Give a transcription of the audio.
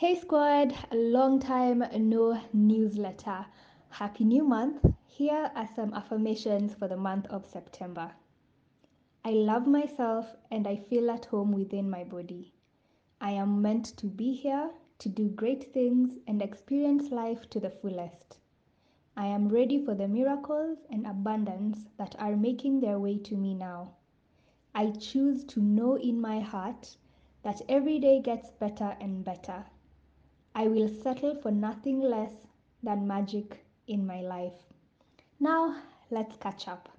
Hey squad, a long time no newsletter. Happy new month. Here are some affirmations for the month of September. I love myself and I feel at home within my body. I am meant to be here to do great things and experience life to the fullest. I am ready for the miracles and abundance that are making their way to me now. I choose to know in my heart that every day gets better and better. I will settle for nothing less than magic in my life. Now, let's catch up.